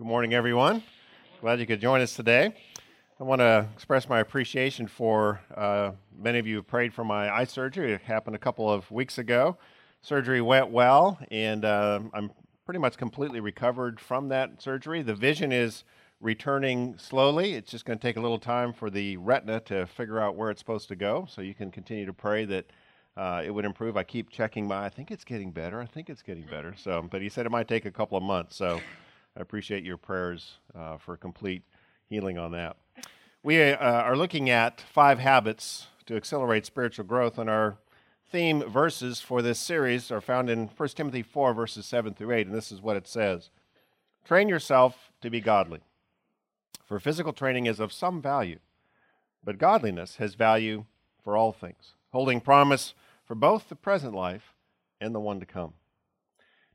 Good morning, everyone. Glad you could join us today. I want to express my appreciation for uh, many of you who prayed for my eye surgery. It happened a couple of weeks ago. Surgery went well, and uh, I'm pretty much completely recovered from that surgery. The vision is returning slowly. It's just going to take a little time for the retina to figure out where it's supposed to go. So you can continue to pray that uh, it would improve. I keep checking my. I think it's getting better. I think it's getting better. So, but he said it might take a couple of months. So. I appreciate your prayers uh, for complete healing on that. We uh, are looking at five habits to accelerate spiritual growth, and our theme verses for this series are found in 1 Timothy 4, verses 7 through 8, and this is what it says Train yourself to be godly, for physical training is of some value, but godliness has value for all things, holding promise for both the present life and the one to come.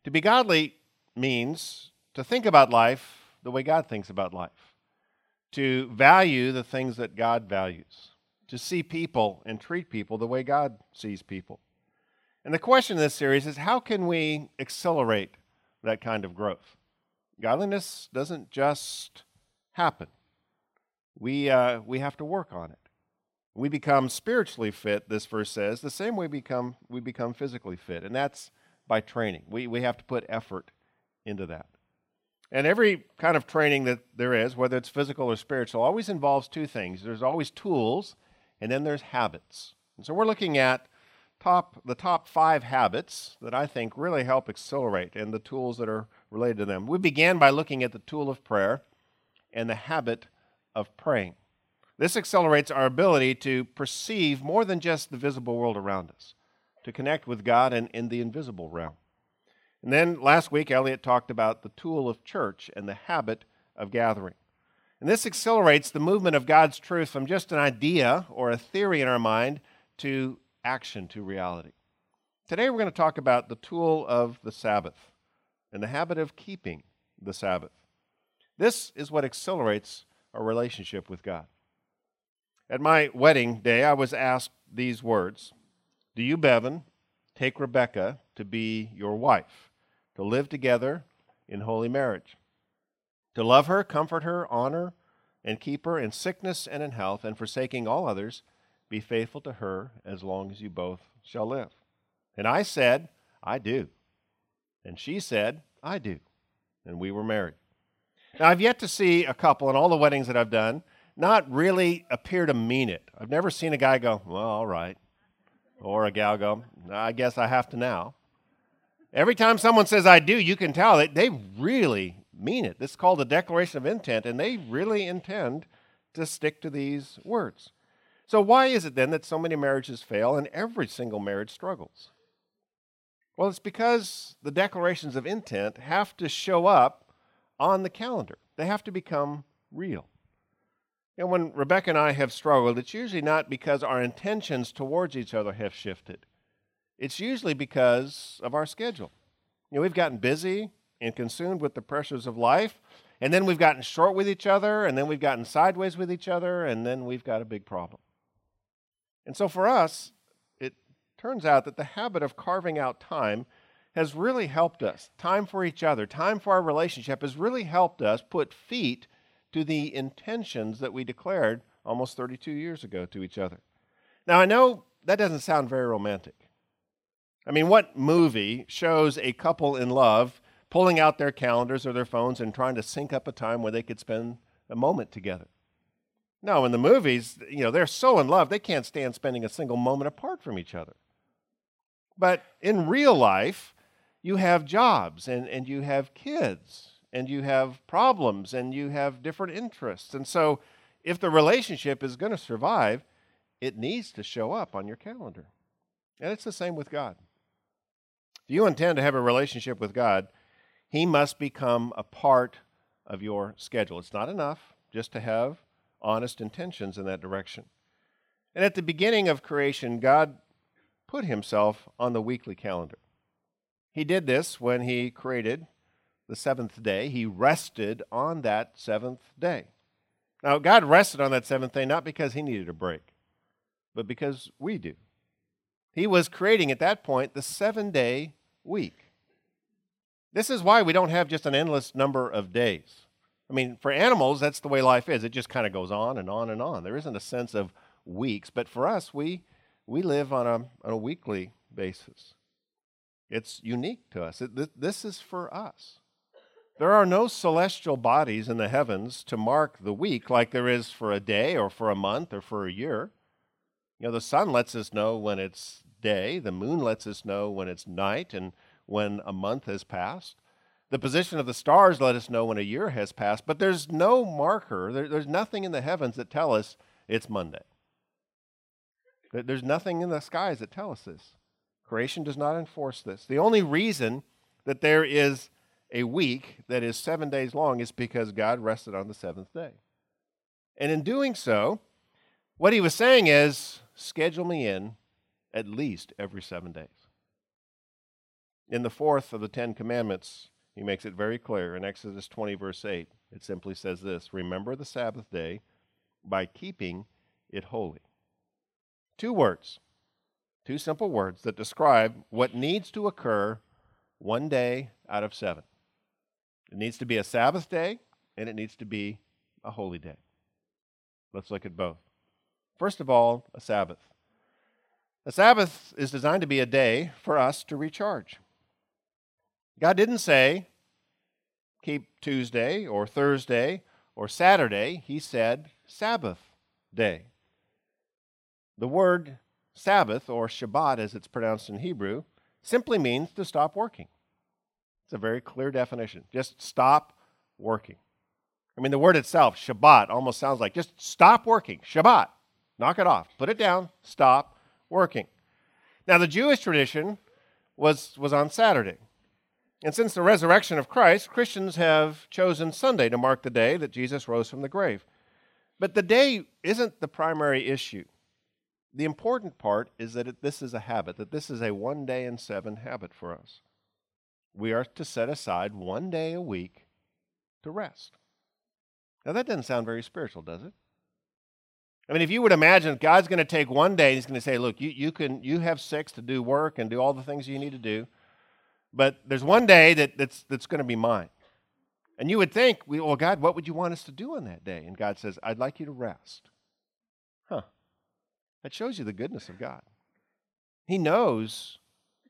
To be godly means to think about life the way God thinks about life, to value the things that God values, to see people and treat people the way God sees people. And the question in this series is how can we accelerate that kind of growth? Godliness doesn't just happen. We, uh, we have to work on it. We become spiritually fit, this verse says, the same way we become, we become physically fit, and that's by training. We, we have to put effort into that. And every kind of training that there is, whether it's physical or spiritual, always involves two things. There's always tools, and then there's habits. And so we're looking at top the top five habits that I think really help accelerate and the tools that are related to them. We began by looking at the tool of prayer and the habit of praying. This accelerates our ability to perceive more than just the visible world around us, to connect with God and in the invisible realm. And then last week, Elliot talked about the tool of church and the habit of gathering. And this accelerates the movement of God's truth from just an idea or a theory in our mind to action, to reality. Today, we're going to talk about the tool of the Sabbath and the habit of keeping the Sabbath. This is what accelerates our relationship with God. At my wedding day, I was asked these words Do you, Bevan, take Rebecca to be your wife? To live together in holy marriage, to love her, comfort her, honor, and keep her in sickness and in health, and forsaking all others, be faithful to her as long as you both shall live. And I said, I do. And she said, I do. And we were married. Now, I've yet to see a couple in all the weddings that I've done not really appear to mean it. I've never seen a guy go, well, all right. Or a gal go, I guess I have to now. Every time someone says I do, you can tell that they really mean it. This is called a declaration of intent, and they really intend to stick to these words. So, why is it then that so many marriages fail and every single marriage struggles? Well, it's because the declarations of intent have to show up on the calendar, they have to become real. And when Rebecca and I have struggled, it's usually not because our intentions towards each other have shifted. It's usually because of our schedule. You know, we've gotten busy and consumed with the pressures of life, and then we've gotten short with each other, and then we've gotten sideways with each other, and then we've got a big problem. And so for us, it turns out that the habit of carving out time has really helped us. Time for each other, time for our relationship has really helped us put feet to the intentions that we declared almost 32 years ago to each other. Now, I know that doesn't sound very romantic. I mean, what movie shows a couple in love pulling out their calendars or their phones and trying to sync up a time where they could spend a moment together? No, in the movies, you know, they're so in love, they can't stand spending a single moment apart from each other. But in real life, you have jobs and, and you have kids and you have problems and you have different interests. And so, if the relationship is going to survive, it needs to show up on your calendar. And it's the same with God. If you intend to have a relationship with God, He must become a part of your schedule. It's not enough just to have honest intentions in that direction. And at the beginning of creation, God put Himself on the weekly calendar. He did this when He created the seventh day. He rested on that seventh day. Now, God rested on that seventh day not because He needed a break, but because we do. He was creating at that point the seven day week. This is why we don't have just an endless number of days. I mean, for animals, that's the way life is. It just kind of goes on and on and on. There isn't a sense of weeks, but for us, we we live on a on a weekly basis. It's unique to us. It, th- this is for us. There are no celestial bodies in the heavens to mark the week like there is for a day or for a month or for a year. You know, the sun lets us know when it's day, the moon lets us know when it's night and when a month has passed. The position of the stars let us know when a year has passed, but there's no marker, there, there's nothing in the heavens that tell us it's Monday. There's nothing in the skies that tell us this. Creation does not enforce this. The only reason that there is a week that is seven days long is because God rested on the seventh day. And in doing so, what he was saying is schedule me in at least every seven days. In the fourth of the Ten Commandments, he makes it very clear in Exodus 20, verse 8. It simply says this Remember the Sabbath day by keeping it holy. Two words, two simple words that describe what needs to occur one day out of seven. It needs to be a Sabbath day, and it needs to be a holy day. Let's look at both. First of all, a Sabbath. A Sabbath is designed to be a day for us to recharge. God didn't say, keep Tuesday or Thursday or Saturday. He said, Sabbath day. The word Sabbath, or Shabbat as it's pronounced in Hebrew, simply means to stop working. It's a very clear definition. Just stop working. I mean, the word itself, Shabbat, almost sounds like just stop working. Shabbat. Knock it off. Put it down. Stop working. Now, the Jewish tradition was, was on Saturday. And since the resurrection of Christ, Christians have chosen Sunday to mark the day that Jesus rose from the grave. But the day isn't the primary issue. The important part is that it, this is a habit, that this is a one day in seven habit for us. We are to set aside one day a week to rest. Now, that doesn't sound very spiritual, does it? I mean, if you would imagine God's going to take one day, and He's going to say, Look, you, you, can, you have six to do work and do all the things you need to do, but there's one day that, that's, that's going to be mine. And you would think, Well, God, what would you want us to do on that day? And God says, I'd like you to rest. Huh. That shows you the goodness of God. He knows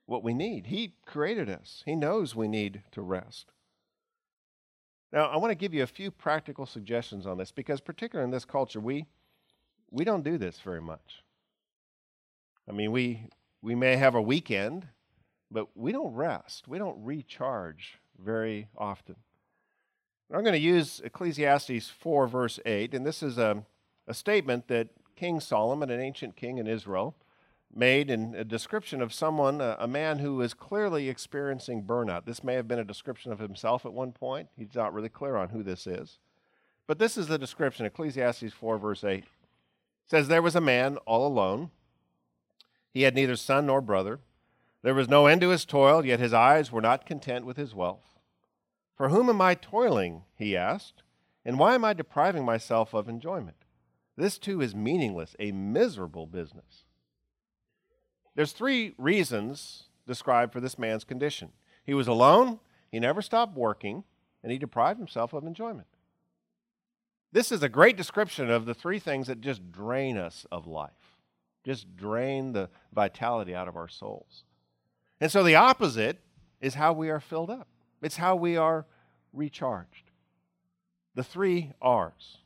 what we need. He created us, He knows we need to rest. Now, I want to give you a few practical suggestions on this because, particularly in this culture, we, we don't do this very much. I mean, we, we may have a weekend, but we don't rest. We don't recharge very often. I'm going to use Ecclesiastes 4, verse 8, and this is a, a statement that King Solomon, an ancient king in Israel, made in a description of someone, a, a, man who is clearly experiencing burnout. This may have been a description of himself at one point. He's not really clear on who this is. But this is the description Ecclesiastes 4, verse 8. Says, There was a man all alone. He had neither son nor brother. There was no end to his toil, yet his eyes were not content with his wealth. For whom am I toiling? he asked, and why am I depriving myself of enjoyment? This too is meaningless, a miserable business. There's three reasons described for this man's condition. He was alone, he never stopped working, and he deprived himself of enjoyment. This is a great description of the three things that just drain us of life, just drain the vitality out of our souls. And so the opposite is how we are filled up, it's how we are recharged. The three R's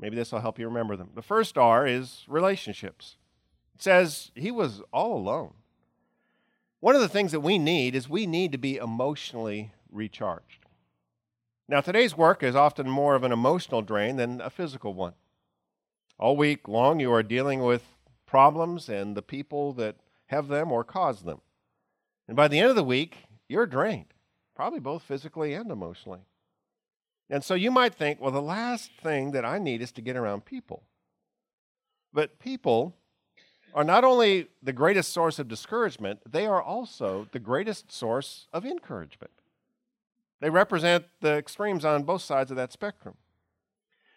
Maybe this will help you remember them. The first R is relationships. It says he was all alone. One of the things that we need is we need to be emotionally recharged. Now, today's work is often more of an emotional drain than a physical one. All week long, you are dealing with problems and the people that have them or cause them. And by the end of the week, you're drained, probably both physically and emotionally. And so you might think, well, the last thing that I need is to get around people. But people are not only the greatest source of discouragement, they are also the greatest source of encouragement. They represent the extremes on both sides of that spectrum.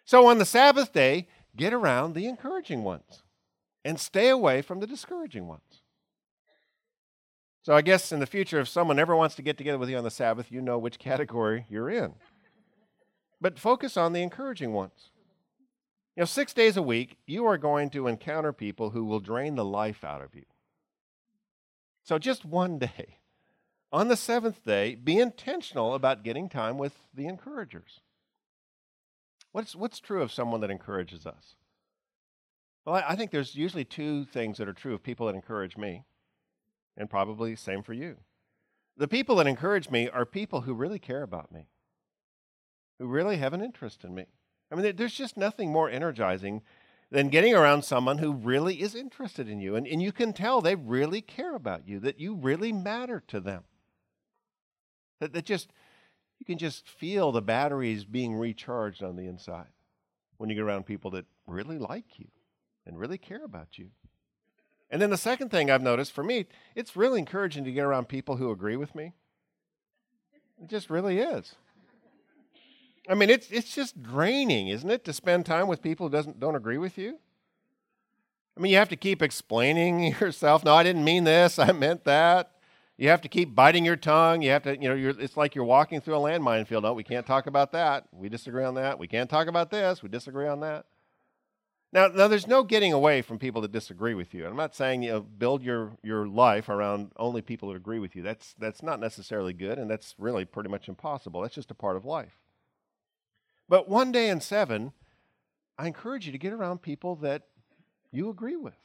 So on the Sabbath day, get around the encouraging ones and stay away from the discouraging ones. So I guess in the future, if someone ever wants to get together with you on the Sabbath, you know which category you're in. but focus on the encouraging ones. You know, six days a week, you are going to encounter people who will drain the life out of you. So just one day. On the seventh day, be intentional about getting time with the encouragers. What's, what's true of someone that encourages us? Well, I, I think there's usually two things that are true of people that encourage me, and probably same for you. The people that encourage me are people who really care about me, who really have an interest in me. I mean, there's just nothing more energizing than getting around someone who really is interested in you. And, and you can tell they really care about you, that you really matter to them. That, that just, you can just feel the batteries being recharged on the inside when you get around people that really like you and really care about you. And then the second thing I've noticed for me, it's really encouraging to get around people who agree with me. It just really is. I mean, it's it's just draining, isn't it, to spend time with people who doesn't don't agree with you? I mean, you have to keep explaining yourself. No, I didn't mean this. I meant that. You have to keep biting your tongue. You have to, you know, it's like you're walking through a landmine field. No, we can't talk about that. We disagree on that. We can't talk about this. We disagree on that. Now, now there's no getting away from people that disagree with you. I'm not saying you know build your your life around only people that agree with you. That's that's not necessarily good, and that's really pretty much impossible. That's just a part of life. But one day in seven, I encourage you to get around people that you agree with.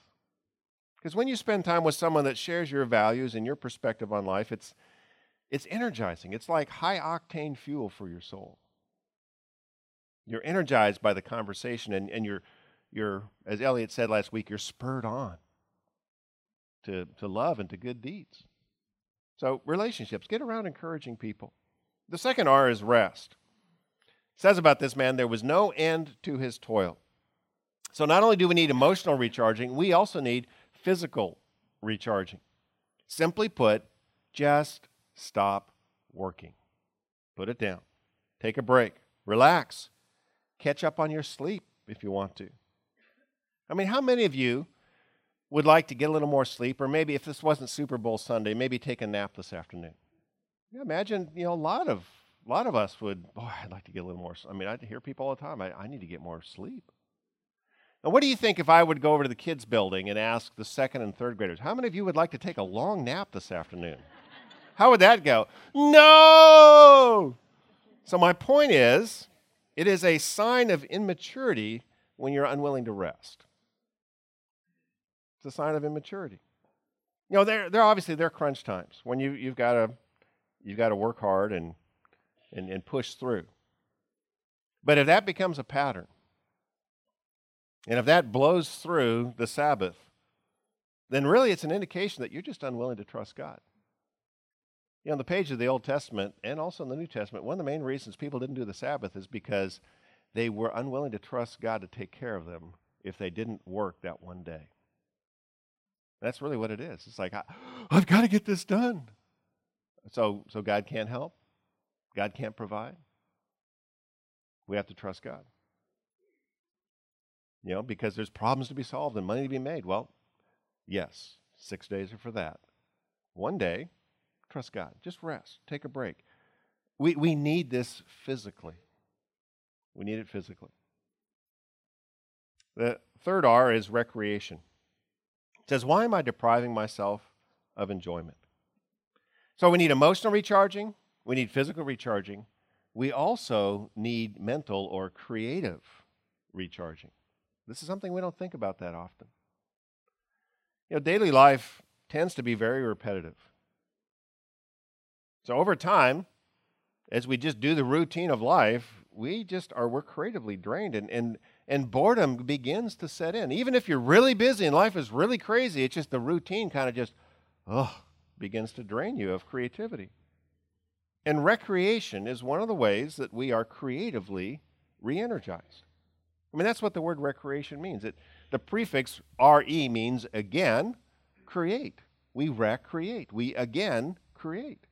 Because when you spend time with someone that shares your values and your perspective on life, it's, it's energizing. It's like high octane fuel for your soul. You're energized by the conversation, and, and you're, you're, as Elliot said last week, you're spurred on to, to love and to good deeds. So, relationships, get around encouraging people. The second R is rest It says about this man, there was no end to his toil. So not only do we need emotional recharging, we also need physical recharging. Simply put, just stop working. Put it down. Take a break. Relax. Catch up on your sleep if you want to. I mean, how many of you would like to get a little more sleep, or maybe if this wasn't Super Bowl Sunday, maybe take a nap this afternoon? Yeah, imagine, you know, a lot of a lot of us would, boy, I'd like to get a little more. I mean, I hear people all the time, I, I need to get more sleep. Now, what do you think if I would go over to the kids' building and ask the second and third graders, how many of you would like to take a long nap this afternoon? How would that go? No! So, my point is, it is a sign of immaturity when you're unwilling to rest. It's a sign of immaturity. You know, they're, obviously they're crunch times when you, you've got to you've got to work hard and and, and push through. But if that becomes a pattern, and if that blows through the Sabbath, then really it's an indication that you're just unwilling to trust God. You know, on the page of the Old Testament and also in the New Testament, one of the main reasons people didn't do the Sabbath is because they were unwilling to trust God to take care of them if they didn't work that one day. That's really what it is. It's like, I, have got to get this done. So, so God can't help. God can't provide. We have to trust God. You know, because there's problems to be solved and money to be made. Well, yes, six days are for that. One day, trust God. Just rest. Take a break. We, we need this physically. We need it physically. The third R is recreation. It says, Why am I depriving myself of enjoyment? So we need emotional recharging, we need physical recharging. We also need mental or creative recharging. This is something we don't think about that often. You know, daily life tends to be very repetitive. So over time, as we just do the routine of life, we just are we're creatively drained and and and boredom begins to set in. Even if you're really busy and life is really crazy, it's just the routine kind of just oh begins to drain you of creativity. And recreation is one of the ways that we are creatively re energized. I mean, that's what the word recreation means. It, the prefix re means again, create. We recreate. We again create.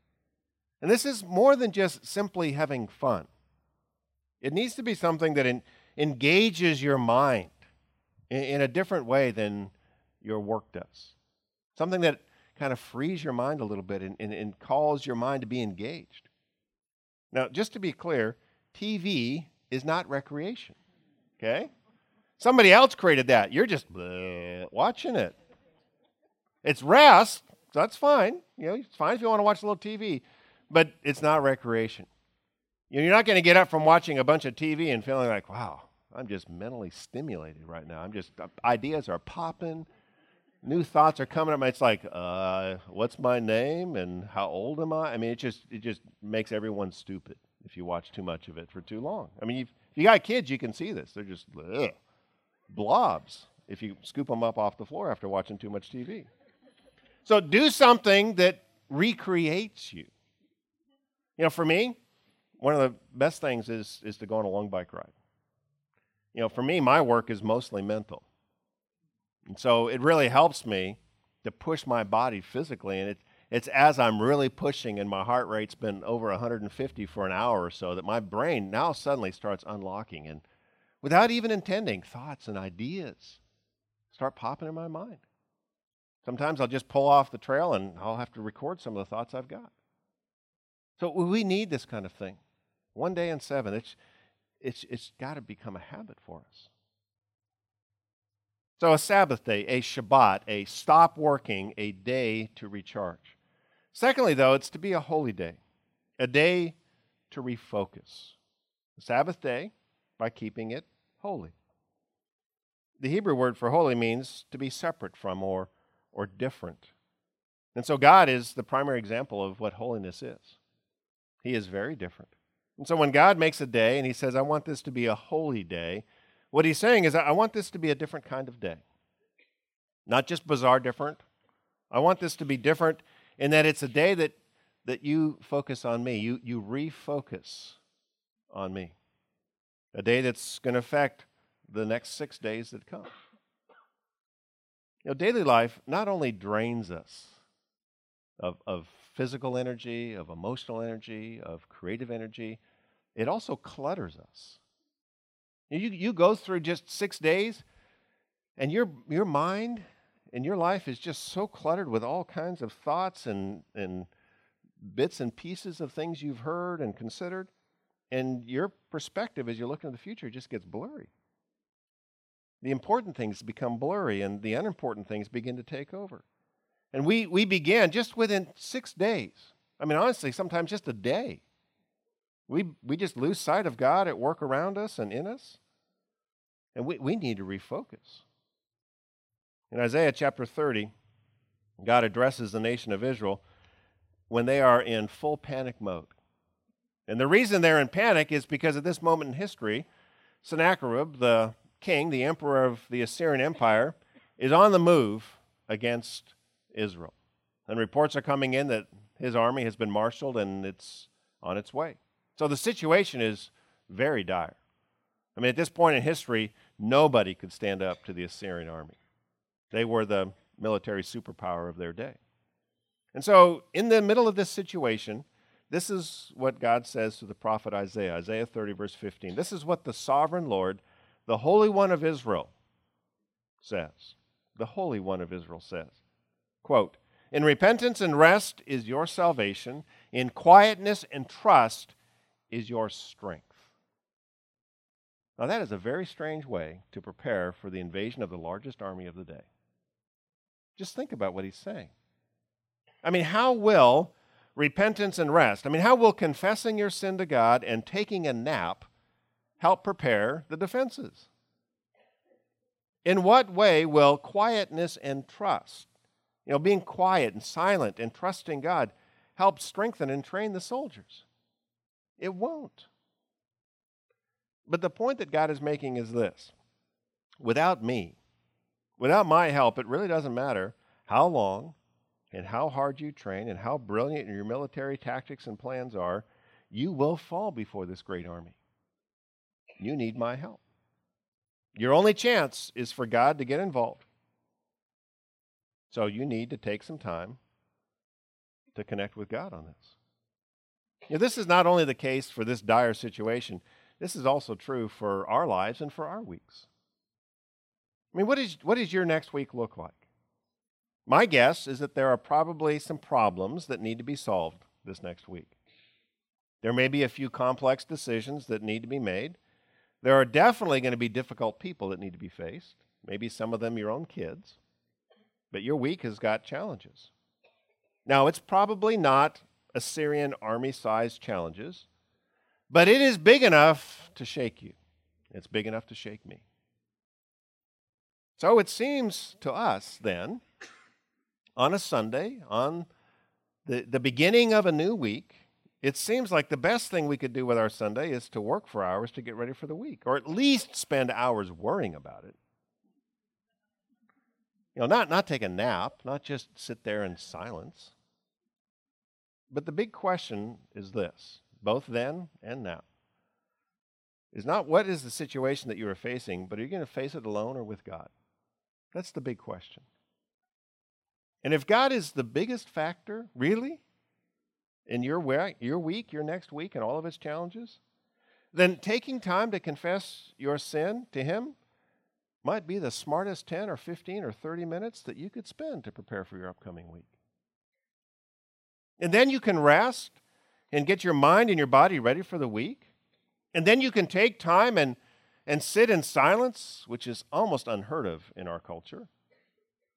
And this is more than just simply having fun. It needs to be something that engages your mind in, in a different way than your work does. Something that kind of frees your mind a little bit and, and, and calls your mind to be engaged. Now, just to be clear, TV is not recreation. Okay? Somebody else created that. You're just bleh, watching it. It's rest. So that's fine. You know, it's fine if you want to watch a little TV, but it's not recreation. You know, you're not going to get up from watching a bunch of TV and feeling like, wow, I'm just mentally stimulated right now. I'm just, uh, ideas are popping, new thoughts are coming up. It's like, uh, what's my name and how old am I? I mean, it just, it just makes everyone stupid if you watch too much of it for too long. I mean, if you got kids, you can see this. They're just ugh, blobs if you scoop them up off the floor after watching too much TV. So do something that recreates you. You know, for me, one of the best things is, is to go on a long bike ride. You know, for me, my work is mostly mental. And so it really helps me to push my body physically. And it, it's as I'm really pushing and my heart rate's been over 150 for an hour or so that my brain now suddenly starts unlocking. And without even intending, thoughts and ideas start popping in my mind. Sometimes I'll just pull off the trail and I'll have to record some of the thoughts I've got. So we need this kind of thing. One day in seven, it's, it's, it's got to become a habit for us. So, a Sabbath day, a Shabbat, a stop working, a day to recharge. Secondly, though, it's to be a holy day, a day to refocus. The Sabbath day by keeping it holy. The Hebrew word for holy means to be separate from or, or different. And so, God is the primary example of what holiness is. He is very different. And so when God makes a day and he says, I want this to be a holy day, what he's saying is, I want this to be a different kind of day. Not just bizarre different. I want this to be different in that it's a day that, that you focus on me. You, you refocus on me. A day that's going to affect the next six days that come. You know, daily life not only drains us of, of physical energy, of emotional energy, of creative energy, it also clutters us. You, you go through just six days, and your, your mind and your life is just so cluttered with all kinds of thoughts and, and bits and pieces of things you've heard and considered. And your perspective as you look into the future just gets blurry. The important things become blurry, and the unimportant things begin to take over. And we, we began just within six days. I mean, honestly, sometimes just a day. We, we just lose sight of God at work around us and in us. And we, we need to refocus. In Isaiah chapter 30, God addresses the nation of Israel when they are in full panic mode. And the reason they're in panic is because at this moment in history, Sennacherib, the king, the emperor of the Assyrian Empire, is on the move against Israel. And reports are coming in that his army has been marshaled and it's on its way. So the situation is very dire. I mean, at this point in history, nobody could stand up to the Assyrian army. They were the military superpower of their day. And so, in the middle of this situation, this is what God says to the prophet Isaiah, Isaiah 30, verse 15. This is what the sovereign Lord, the Holy One of Israel, says. The Holy One of Israel says. Quote, In repentance and rest is your salvation, in quietness and trust is your strength. Now, that is a very strange way to prepare for the invasion of the largest army of the day. Just think about what he's saying. I mean, how will repentance and rest, I mean, how will confessing your sin to God and taking a nap help prepare the defenses? In what way will quietness and trust you know, being quiet and silent and trusting God, help strengthen and train the soldiers. It won't. But the point that God is making is this without me, without my help, it really doesn't matter how long and how hard you train and how brilliant your military tactics and plans are, you will fall before this great army. You need my help. Your only chance is for God to get involved so you need to take some time to connect with God on this. You know, this is not only the case for this dire situation, this is also true for our lives and for our weeks. I mean, what, is, what does your next week look like? My guess is that there are probably some problems that need to be solved this next week. There may be a few complex decisions that need to be made, There are definitely going to be difficult people that need to be faced, maybe some of them your own kids, but your week has got challenges. Now, it's probably not Assyrian army sized challenges, but it is big enough to shake you. It's big enough to shake me. So it seems to us then, on a Sunday, on the, the beginning of a new week, it seems like the best thing we could do with our Sunday is to work for hours to get ready for the week, or at least spend hours worrying about it. You know, not, not take a nap, not just sit there in silence. But the big question is this, both then and now, is not what is the situation that you are facing, but are you going to face it alone or with God? That's the big question. And if God is the biggest factor, really, in your, week, your week, your next week, and all of its challenges, then taking time to confess your sin to Him might be the smartest 10 or 15 or 30 minutes that you could spend to prepare for your upcoming week. And then you can rest and get your mind and your body ready for the week. And then you can take time and, and sit in silence, which is almost unheard of in our culture,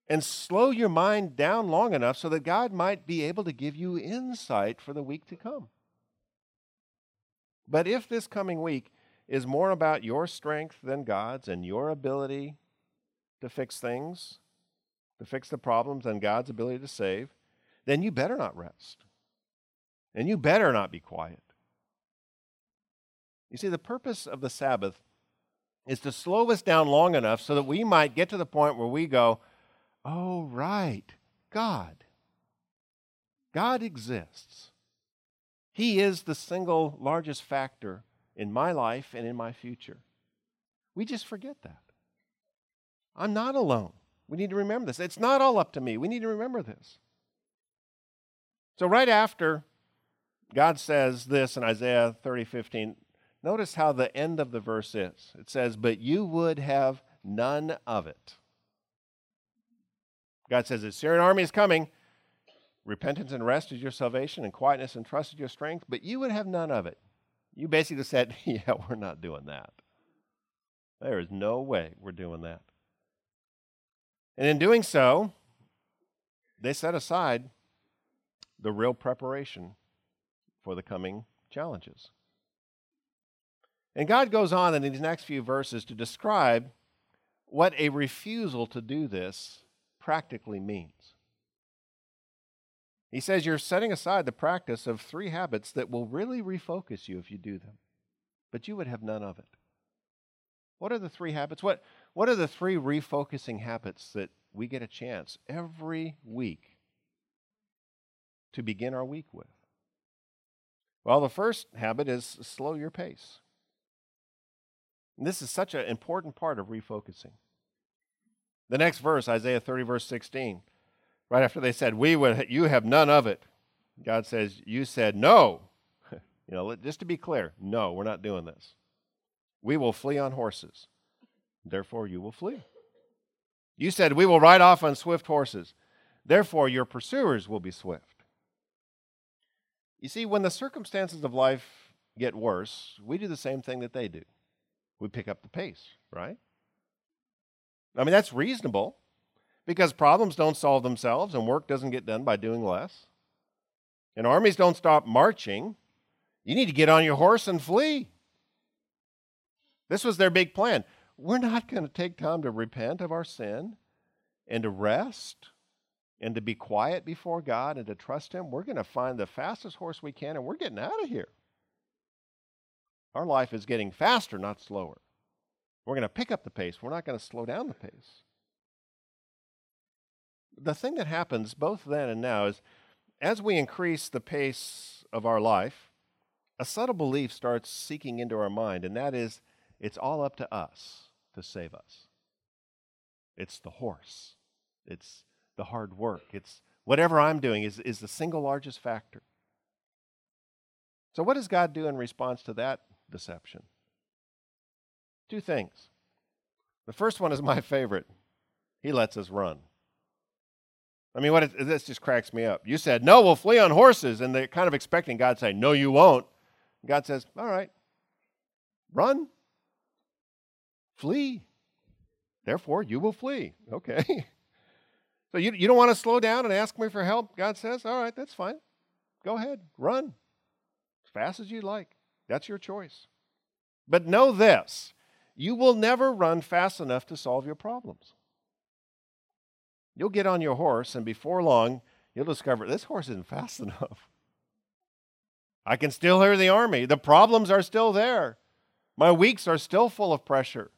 and slow your mind down long enough so that God might be able to give you insight for the week to come. But if this coming week is more about your strength than God's and your ability to fix things, to fix the problems, and God's ability to save, then you better not rest. And you better not be quiet. You see, the purpose of the Sabbath is to slow us down long enough so that we might get to the point where we go, oh, right, God. God exists. He is the single largest factor in my life and in my future. We just forget that. I'm not alone. We need to remember this. It's not all up to me. We need to remember this. So, right after God says this in Isaiah 30 15, notice how the end of the verse is. It says, But you would have none of it. God says, The Assyrian army is coming. Repentance and rest is your salvation, and quietness and trust is your strength, but you would have none of it. You basically said, Yeah, we're not doing that. There is no way we're doing that. And in doing so, they set aside the real preparation for the coming challenges. And God goes on in these next few verses to describe what a refusal to do this practically means. He says you're setting aside the practice of three habits that will really refocus you if you do them, but you would have none of it. What are the three habits? What, what are the three refocusing habits that we get a chance every week to begin our week with? Well, the first habit is slow your pace. And this is such an important part of refocusing. The next verse, Isaiah 30, verse 16 right after they said, "We would, you have none of it." God says, "You said no." you know, just to be clear, no, we're not doing this. We will flee on horses. Therefore, you will flee. You said, "We will ride off on swift horses." Therefore, your pursuers will be swift. You see, when the circumstances of life get worse, we do the same thing that they do. We pick up the pace, right? I mean, that's reasonable. Because problems don't solve themselves and work doesn't get done by doing less. And armies don't stop marching. You need to get on your horse and flee. This was their big plan. We're not going to take time to repent of our sin and to rest and to be quiet before God and to trust Him. We're going to find the fastest horse we can and we're getting out of here. Our life is getting faster, not slower. We're going to pick up the pace. We're not going to slow down the pace the thing that happens both then and now is as we increase the pace of our life, a subtle belief starts seeking into our mind, and that is it's all up to us to save us. It's the horse, it's the hard work, it's whatever I'm doing is, is the single largest factor. So, what does God do in response to that deception? Two things. The first one is my favorite He lets us run. I mean, what is, this just cracks me up. You said, no, we'll flee on horses. And they're kind of expecting God to say, no, you won't. God says, all right, run. Flee. Therefore, you will flee. Okay. So you, you don't want to slow down and ask me for help? God says, all right, that's fine. Go ahead, run as fast as you like. That's your choice. But know this you will never run fast enough to solve your problems. You'll get on your horse, and before long, you'll discover this horse isn't fast enough. I can still hear the army. The problems are still there. My weeks are still full of pressure.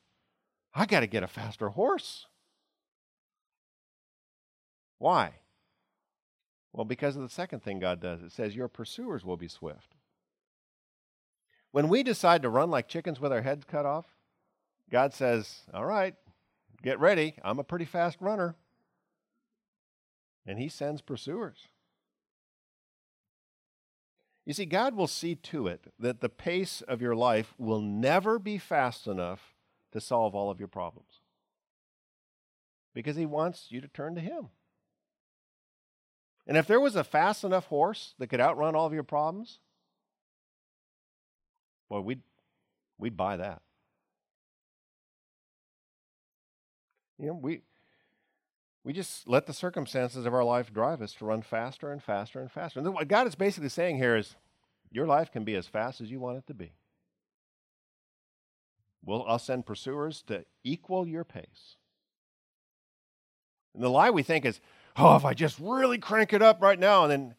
I got to get a faster horse. Why? Well, because of the second thing God does. It says, Your pursuers will be swift. When we decide to run like chickens with our heads cut off, God says, All right, get ready. I'm a pretty fast runner. And He sends pursuers. You see, God will see to it that the pace of your life will never be fast enough to solve all of your problems. Because He wants you to turn to Him. And if there was a fast enough horse that could outrun all of your problems, well, we'd, we'd buy that. You know, we, we just let the circumstances of our life drive us to run faster and faster and faster. And what God is basically saying here is your life can be as fast as you want it to be. Well, I'll send pursuers to equal your pace. And the lie we think is, oh, if I just really crank it up right now, and then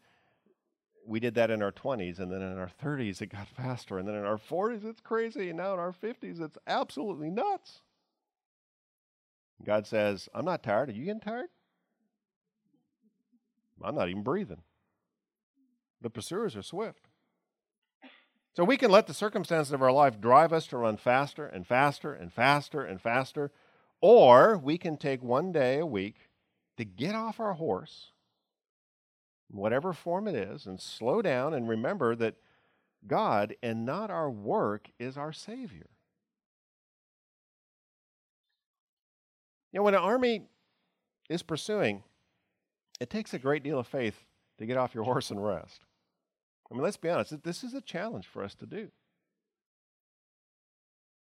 we did that in our 20s, and then in our 30s, it got faster, and then in our 40s, it's crazy, and now in our 50s, it's absolutely nuts. God says, I'm not tired. Are you getting tired? I'm not even breathing. The pursuers are swift. So we can let the circumstances of our life drive us to run faster and faster and faster and faster, or we can take one day a week to get off our horse, whatever form it is, and slow down and remember that God and not our work is our Savior. You know, when an army is pursuing, it takes a great deal of faith to get off your horse and rest. I mean, let's be honest, this is a challenge for us to do.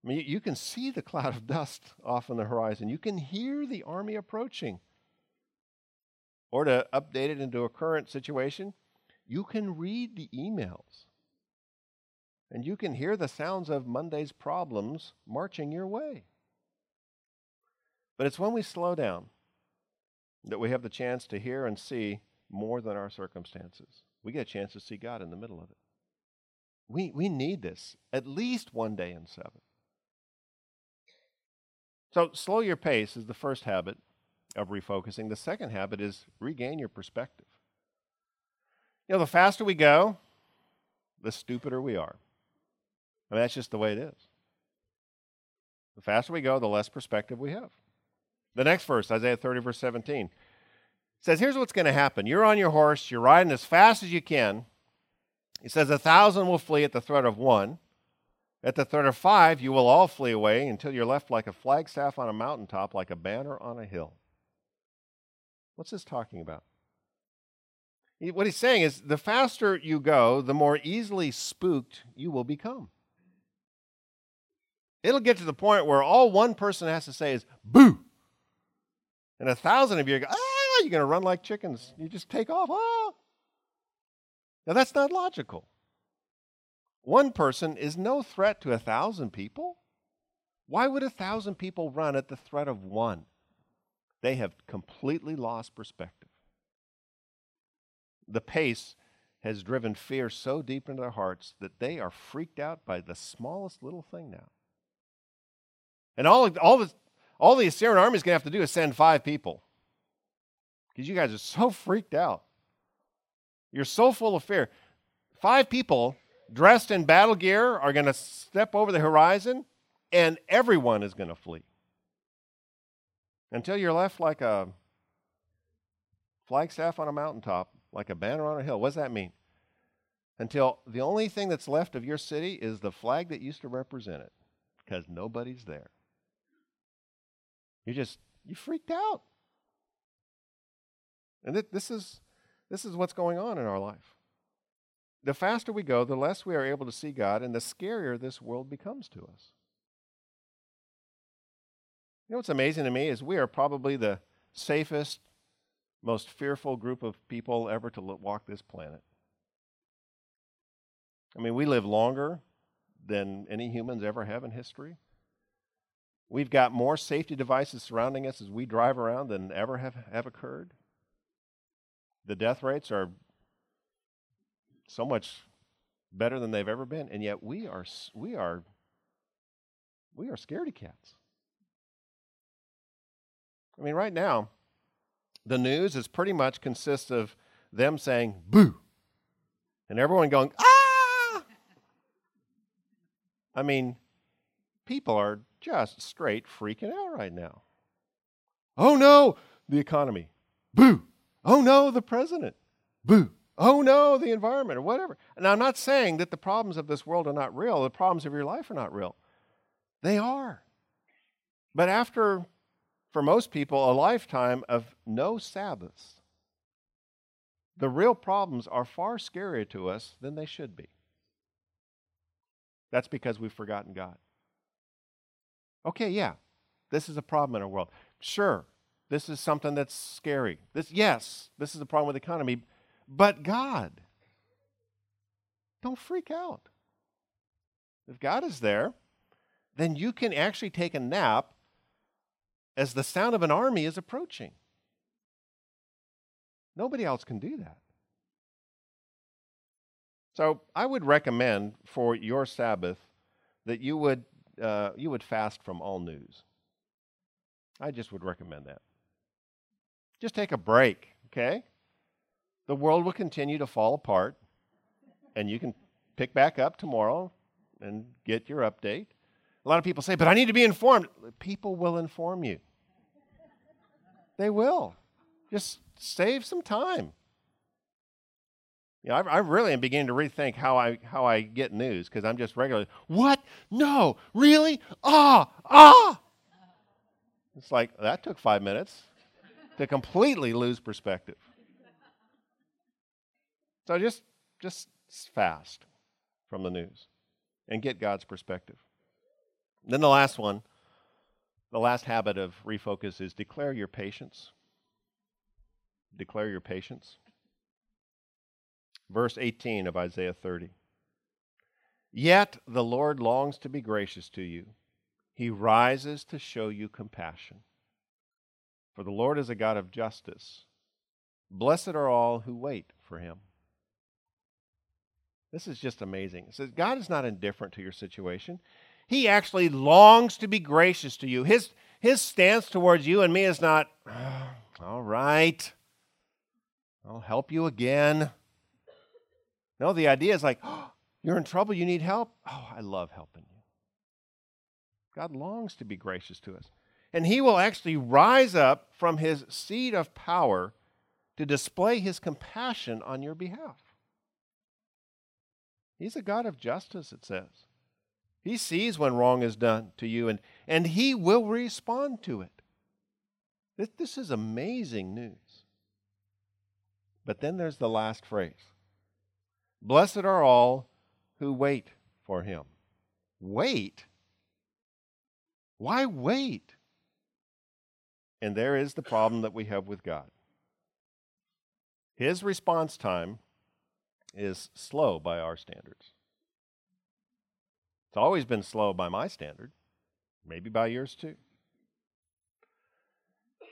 I mean, you can see the cloud of dust off on the horizon. You can hear the army approaching. Or to update it into a current situation, you can read the emails. And you can hear the sounds of Monday's problems marching your way. But it's when we slow down that we have the chance to hear and see more than our circumstances. We get a chance to see God in the middle of it. We, we need this at least one day in seven. So, slow your pace is the first habit of refocusing. The second habit is regain your perspective. You know, the faster we go, the stupider we are. I mean, that's just the way it is. The faster we go, the less perspective we have. The next verse, Isaiah 30, verse 17, says, Here's what's going to happen. You're on your horse, you're riding as fast as you can. He says, A thousand will flee at the threat of one. At the threat of five, you will all flee away until you're left like a flagstaff on a mountaintop, like a banner on a hill. What's this talking about? What he's saying is the faster you go, the more easily spooked you will become. It'll get to the point where all one person has to say is boo. And a thousand of you go, ah, you're going to run like chickens. You just take off. Ah. Now that's not logical. One person is no threat to a thousand people. Why would a thousand people run at the threat of one? They have completely lost perspective. The pace has driven fear so deep into their hearts that they are freaked out by the smallest little thing now. And all, all the all the Assyrian army is going to have to do is send five people because you guys are so freaked out. You're so full of fear. Five people dressed in battle gear are going to step over the horizon, and everyone is going to flee until you're left like a flagstaff on a mountaintop, like a banner on a hill. What does that mean? Until the only thing that's left of your city is the flag that used to represent it, because nobody's there. You just, you freaked out. And th- this is this is what's going on in our life. The faster we go, the less we are able to see God, and the scarier this world becomes to us. You know what's amazing to me is we are probably the safest, most fearful group of people ever to walk this planet. I mean, we live longer than any humans ever have in history. We've got more safety devices surrounding us as we drive around than ever have, have occurred. The death rates are so much better than they've ever been, and yet we are we are we are scaredy cats. I mean, right now, the news is pretty much consists of them saying boo, and everyone going ah. I mean, people are just straight freaking out right now. Oh no, the economy. Boo. Oh no, the president. Boo. Oh no, the environment or whatever. And I'm not saying that the problems of this world are not real, the problems of your life are not real. They are. But after, for most people, a lifetime of no Sabbaths, the real problems are far scarier to us than they should be. That's because we've forgotten God. Okay, yeah, this is a problem in our world. Sure, this is something that's scary. This, yes, this is a problem with the economy, but God. Don't freak out. If God is there, then you can actually take a nap as the sound of an army is approaching. Nobody else can do that. So I would recommend for your Sabbath that you would uh, you would fast from all news. I just would recommend that. Just take a break, okay? The world will continue to fall apart, and you can pick back up tomorrow and get your update. A lot of people say, but I need to be informed. People will inform you. They will. Just save some time. You know, I, I really am beginning to rethink how I how I get news because I'm just regularly, what? No, really? Ah, ah. It's like that took five minutes to completely lose perspective. So just just fast from the news and get God's perspective. Then the last one, the last habit of refocus is declare your patience. Declare your patience. Verse 18 of Isaiah 30. Yet the Lord longs to be gracious to you. He rises to show you compassion. For the Lord is a God of justice. Blessed are all who wait for him. This is just amazing. It says God is not indifferent to your situation. He actually longs to be gracious to you. His, his stance towards you and me is not, oh, all right, I'll help you again. No, the idea is like, oh, you're in trouble, you need help. Oh, I love helping you. God longs to be gracious to us. And he will actually rise up from his seat of power to display his compassion on your behalf. He's a God of justice, it says. He sees when wrong is done to you, and, and he will respond to it. This, this is amazing news. But then there's the last phrase Blessed are all who wait for him. Wait? Why wait? And there is the problem that we have with God. His response time is slow by our standards. It's always been slow by my standard, maybe by yours too.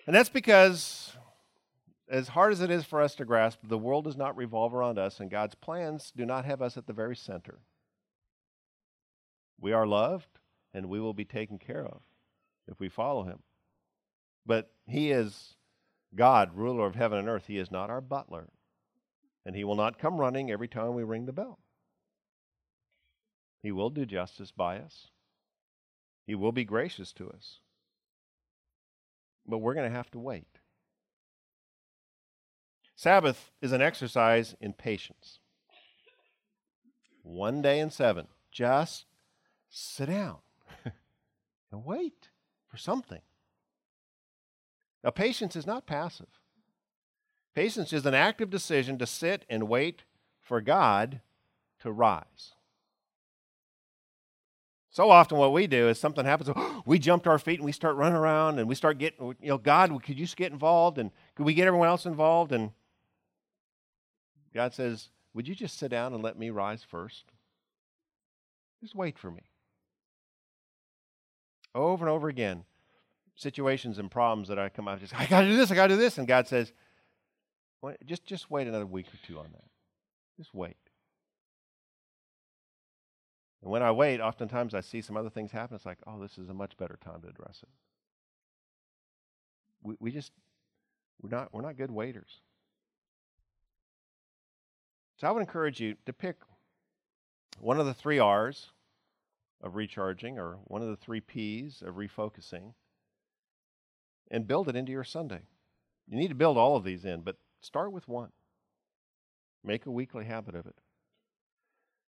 And that's because as hard as it is for us to grasp, the world does not revolve around us, and God's plans do not have us at the very center. We are loved, and we will be taken care of if we follow Him. But He is God, ruler of heaven and earth. He is not our butler, and He will not come running every time we ring the bell. He will do justice by us, He will be gracious to us. But we're going to have to wait. Sabbath is an exercise in patience. One day in seven, just sit down and wait for something. Now, patience is not passive. Patience is an active decision to sit and wait for God to rise. So often, what we do is something happens, we jump to our feet and we start running around and we start getting, you know, God, could you just get involved? And could we get everyone else involved? And God says, Would you just sit down and let me rise first? Just wait for me. Over and over again, situations and problems that I come out, just, I got to do this, I got to do this. And God says, just, just wait another week or two on that. Just wait. And when I wait, oftentimes I see some other things happen. It's like, oh, this is a much better time to address it. We, we just, we're not, we're not good waiters. So I would encourage you to pick one of the three R's of recharging or one of the three P's of refocusing and build it into your Sunday. You need to build all of these in, but start with one. Make a weekly habit of it.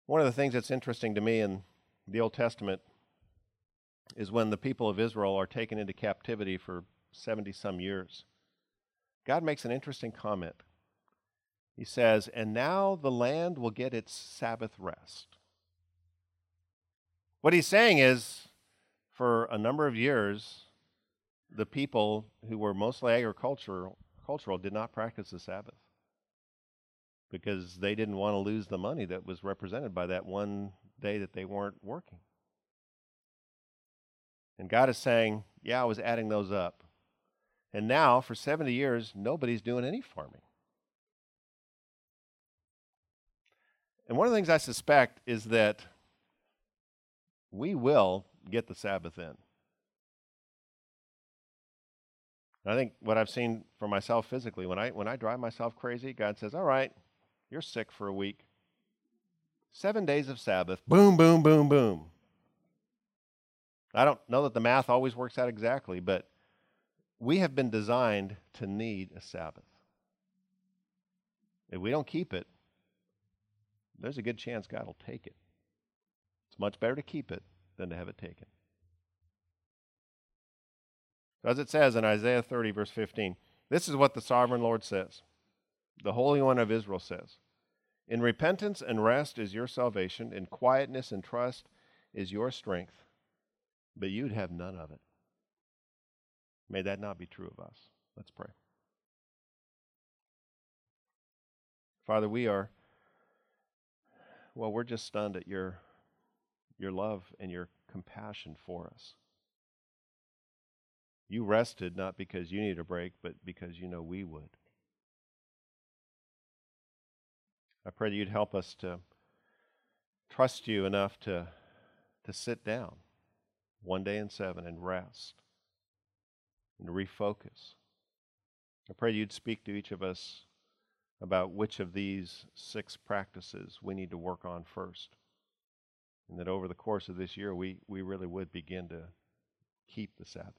One of the things that's interesting to me in the Old Testament is when the people of Israel are taken into captivity for 70 some years. God makes an interesting comment. He says, And now the land will get its Sabbath rest. What he's saying is, for a number of years, the people who were mostly agricultural cultural did not practice the Sabbath because they didn't want to lose the money that was represented by that one day that they weren't working. And God is saying, Yeah, I was adding those up. And now, for 70 years, nobody's doing any farming. And one of the things I suspect is that we will get the Sabbath in. I think what I've seen for myself physically, when I when I drive myself crazy, God says, "All right, you're sick for a week. Seven days of Sabbath. Boom, boom, boom, boom. I don't know that the math always works out exactly, but we have been designed to need a Sabbath. If we don't keep it, there's a good chance God will take it. It's much better to keep it than to have it taken. As it says in Isaiah 30, verse 15, this is what the sovereign Lord says the Holy One of Israel says, In repentance and rest is your salvation, in quietness and trust is your strength, but you'd have none of it. May that not be true of us. Let's pray. Father, we are, well, we're just stunned at your, your love and your compassion for us. You rested not because you need a break, but because you know we would. I pray that you'd help us to trust you enough to, to sit down one day in seven and rest and refocus. I pray you'd speak to each of us about which of these six practices we need to work on first. And that over the course of this year, we, we really would begin to keep the Sabbath.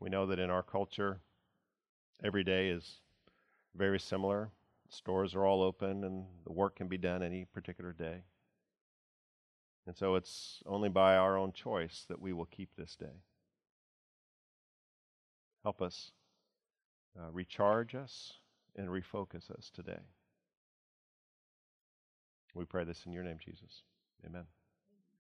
We know that in our culture, every day is very similar. Stores are all open and the work can be done any particular day. And so it's only by our own choice that we will keep this day. Help us, uh, recharge us, and refocus us today. We pray this in your name, Jesus. Amen.